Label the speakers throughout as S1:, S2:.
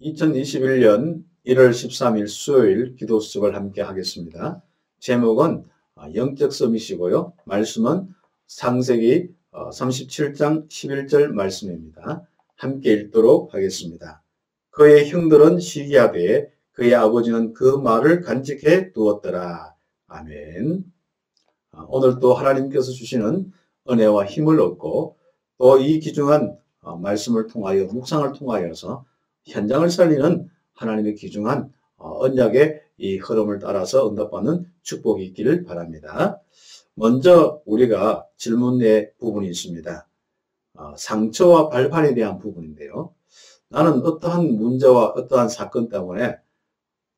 S1: 2021년 1월 13일 수요일 기도 수업을 함께 하겠습니다. 제목은 아, 영적 서밋이고요. 말씀은 상세기 37장 어, 11절 말씀입니다. 함께 읽도록 하겠습니다. 그의 형들은 시기하되 그의 아버지는 그 말을 간직해 두었더라. 아멘. 아, 오늘도 하나님께서 주시는 은혜와 힘을 얻고 또이 귀중한 어, 말씀을 통하여 묵상을 통하여서 현장을 살리는 하나님의 귀중한 어, 언약의 이 흐름을 따라서 응답받는 축복이 있기를 바랍니다. 먼저 우리가 질문의 부분이 있습니다. 어, 상처와 발판에 대한 부분인데요. 나는 어떠한 문제와 어떠한 사건 때문에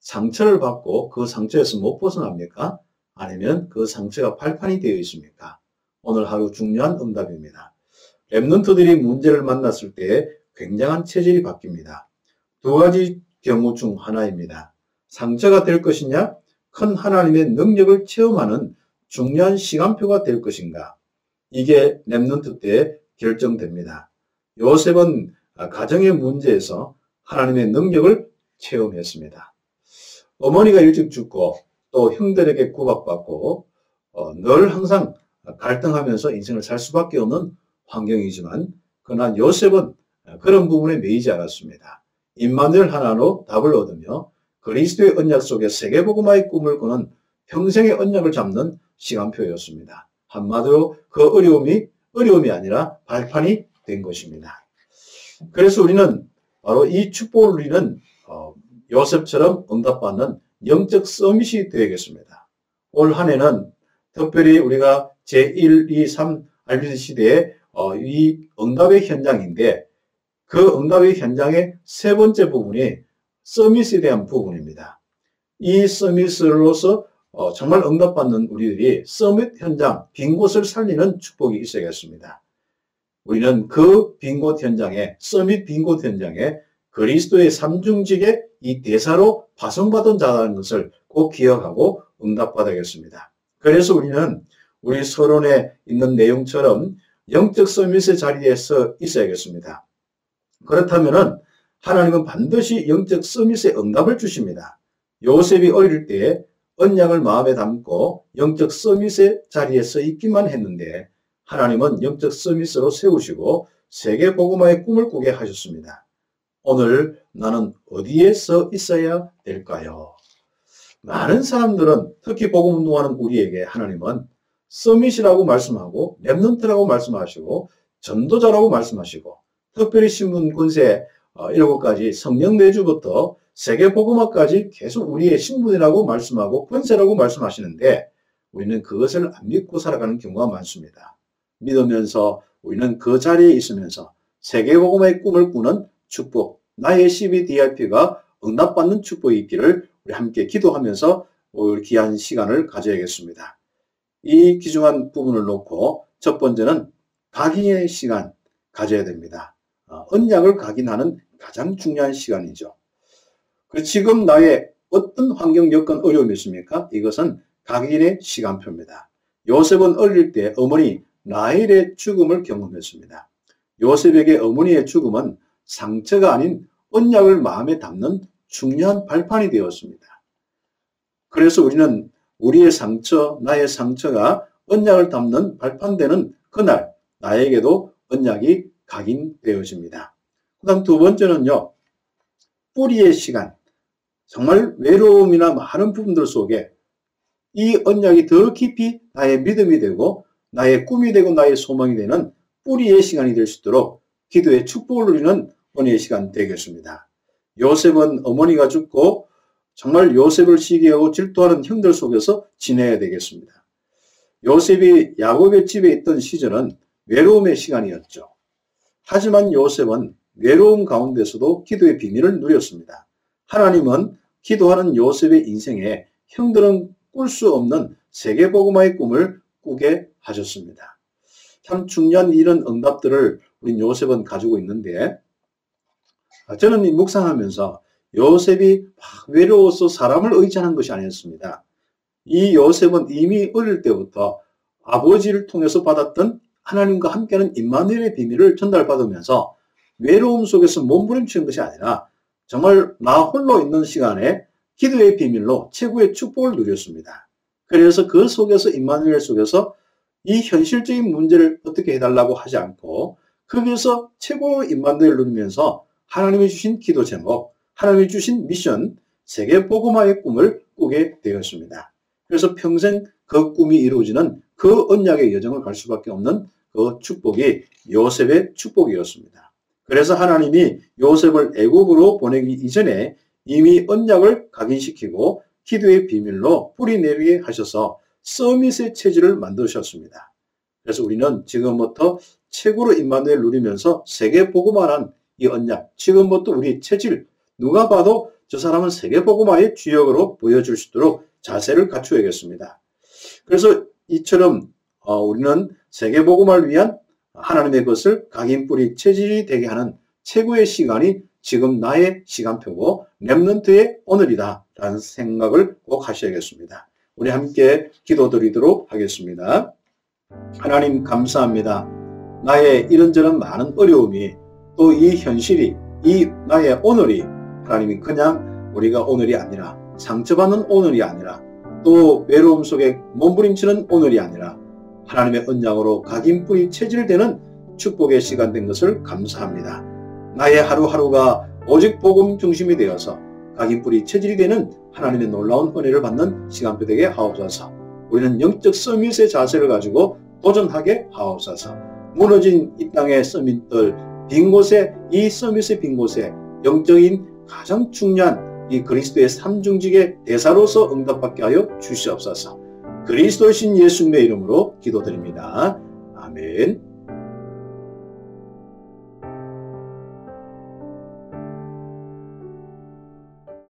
S1: 상처를 받고 그 상처에서 못 벗어납니까? 아니면 그 상처가 발판이 되어 있습니까? 오늘 하루 중요한 응답입니다. 랩런트들이 문제를 만났을 때 굉장한 체질이 바뀝니다. 두 가지 경우 중 하나입니다. 상처가 될 것이냐, 큰 하나님의 능력을 체험하는 중요한 시간표가 될 것인가. 이게 랩런트 때 결정됩니다. 요셉은 가정의 문제에서 하나님의 능력을 체험했습니다. 어머니가 일찍 죽고 또 형들에게 구박받고 어, 늘 항상 갈등하면서 인생을 살 수밖에 없는 환경이지만 그러나 요셉은 그런 부분에 매이지 않았습니다. 임마누엘 하나로 답을 얻으며 그리스도의 언약 속에 세계복음화의 꿈을 꾸는 평생의 언약을 잡는 시간표였습니다. 한마디로 그 어려움이 어려움이 아니라 발판이 된 것입니다. 그래서 우리는 바로 이 축복을 누리는 어, 요셉처럼 응답받는 영적 서밋이 되겠습니다. 올 한 해는 특별히 우리가 제1, 2, 3 RBC 시대의 어, 이 응답의 현장인데 그 응답의 현장의 세 번째 부분이 서밋에 대한 부분입니다. 이 서밋으로서 어, 정말 응답받는 우리들이 서밋 현장, 빈 곳을 살리는 축복이 있어야겠습니다. 우리는 그 빈 곳 현장에, 서밋 빈 곳 현장에 그리스도의 삼중직의 이 대사로 파송받은 자라는 것을 꼭 기억하고 응답받아야겠습니다. 그래서 우리는 우리 서론에 있는 내용처럼 영적 서밋의 자리에서 있어야겠습니다. 그렇다면은 하나님은 반드시 영적 서밋의 응답을 주십니다. 요셉이 어릴 때 언약을 마음에 담고 영적 서밋의 자리에 서 있기만 했는데 하나님은 영적 서밋으로 세우시고 세계 복음화의 꿈을 꾸게 하셨습니다. 오늘 나는 어디에 서 있어야 될까요? 많은 사람들은 특히 복음 운동하는 우리에게 하나님은 서밋이라고 말씀하고 랩넌트라고 말씀하시고 전도자라고 말씀하시고 특별히 신분 군세 어, 이런 것까지 성령 내주부터 세계 복음화까지 계속 우리의 신분이라고 말씀하고 권세라고 말씀하시는데 우리는 그것을 안 믿고 살아가는 경우가 많습니다. 믿으면서 우리는 그 자리에 있으면서 세계 복음의 꿈을 꾸는 축복, 나의 CBDIP가 응답받는 축복이 있기를 우리 함께 기도하면서 오늘 귀한 시간을 가져야겠습니다. 이 귀중한 부분을 놓고 첫 번째는 각인의 시간 가져야 됩니다. 어, 언약을 각인하는 가장 중요한 시간이죠. 그 지금 나의 어떤 환경, 여건, 어려움이 있습니까? 이것은 각인의 시간표입니다. 요셉은 어릴 때 어머니 라헬의 죽음을 경험했습니다. 요셉에게 어머니의 죽음은 상처가 아닌 언약을 마음에 담는 중요한 발판이 되었습니다. 그래서 우리는 우리의 상처, 나의 상처가 언약을 담는 발판되는 그날 나에게도 언약이 각인되어집니다. 그 다음 두 번째는요. 뿌리의 시간. 정말 외로움이나 많은 부분들 속에 이 언약이 더 깊이 나의 믿음이 되고 나의 꿈이 되고 나의 소망이 되는 뿌리의 시간이 될 수 있도록 기도의 축복을 누리는 은혜의 시간 되겠습니다. 요셉은 어머니가 죽고 정말 요셉을 시기하고 질투하는 형들 속에서 지내야 되겠습니다. 요셉이 야곱의 집에 있던 시절은 외로움의 시간이었죠. 하지만 요셉은 외로움 가운데서도 기도의 비밀을 누렸습니다. 하나님은 기도하는 요셉의 인생에 형들은 꿀 수 없는 세계복음화의 꿈을 꾸게 하셨습니다. 참 중요한 이런 응답들을 우리 요셉은 가지고 있는데 저는 묵상하면서 요셉이 외로워서 사람을 의지하는 것이 아니었습니다. 이 요셉은 이미 어릴 때부터 아버지를 통해서 받았던 하나님과 함께하는 임마누엘의 비밀을 전달받으면서 외로움 속에서 몸부림치는 것이 아니라 정말 나 홀로 있는 시간에 기도의 비밀로 최고의 축복을 누렸습니다. 그래서 그 속에서 임마누엘 속에서 이 현실적인 문제를 어떻게 해달라고 하지 않고 거기서 최고 임마누엘 누리면서 하나님이 주신 기도 제목, 하나님이 주신 미션, 세계 복음화의 꿈을 꾸게 되었습니다. 그래서 평생 그 꿈이 이루어지는 그 언약의 여정을 갈 수밖에 없는 그 축복이 요셉의 축복이었습니다. 그래서 하나님이 요셉을 애굽으로 보내기 이전에 이미 언약을 각인시키고 기도의 비밀로 뿌리내리게 하셔서 서밋의 체질을 만드셨습니다. 그래서 우리는 지금부터 최고로 임마누엘 누리면서 세계 복음화란 이 언약, 지금부터 우리 체질, 누가 봐도 저 사람은 세계 복음화의 주역으로 보여줄 수 있도록 자세를 갖추어야겠습니다. 그래서 이처럼 어, 우리는 세계 복음화를 위한 하나님의 것을 각인 뿌리 체질이 되게 하는 최고의 시간이 지금 나의 시간표고 랩런트의 오늘이다 라는 생각을 꼭 하셔야겠습니다. 우리 함께 기도드리도록 하겠습니다. 하나님 감사합니다. 나의 이런저런 많은 어려움이 또 이 현실이 이 나의 오늘이 하나님이 그냥 우리가 오늘이 아니라 상처받는 오늘이 아니라 또 외로움 속에 몸부림치는 오늘이 아니라 하나님의 언약으로 각인 뿌리 체질되는 축복의 시간 된 것을 감사합니다. 나의 하루하루가 오직 복음 중심이 되어서 각인 뿌리 체질이 되는 하나님의 놀라운 은혜를 받는 시간표 되게 하옵소서. 우리는 영적 서밋의 자세를 가지고 도전하게 하옵소서. 무너진 이 땅의 서밋들 빈 곳에 이 서밋의 빈 곳에 영적인 가장 중요한 이 그리스도의 삼중직의 대사로서 응답받게 하여 주시옵소서. 그리스도신 예수님의 이름으로 기도드립니다. 아멘.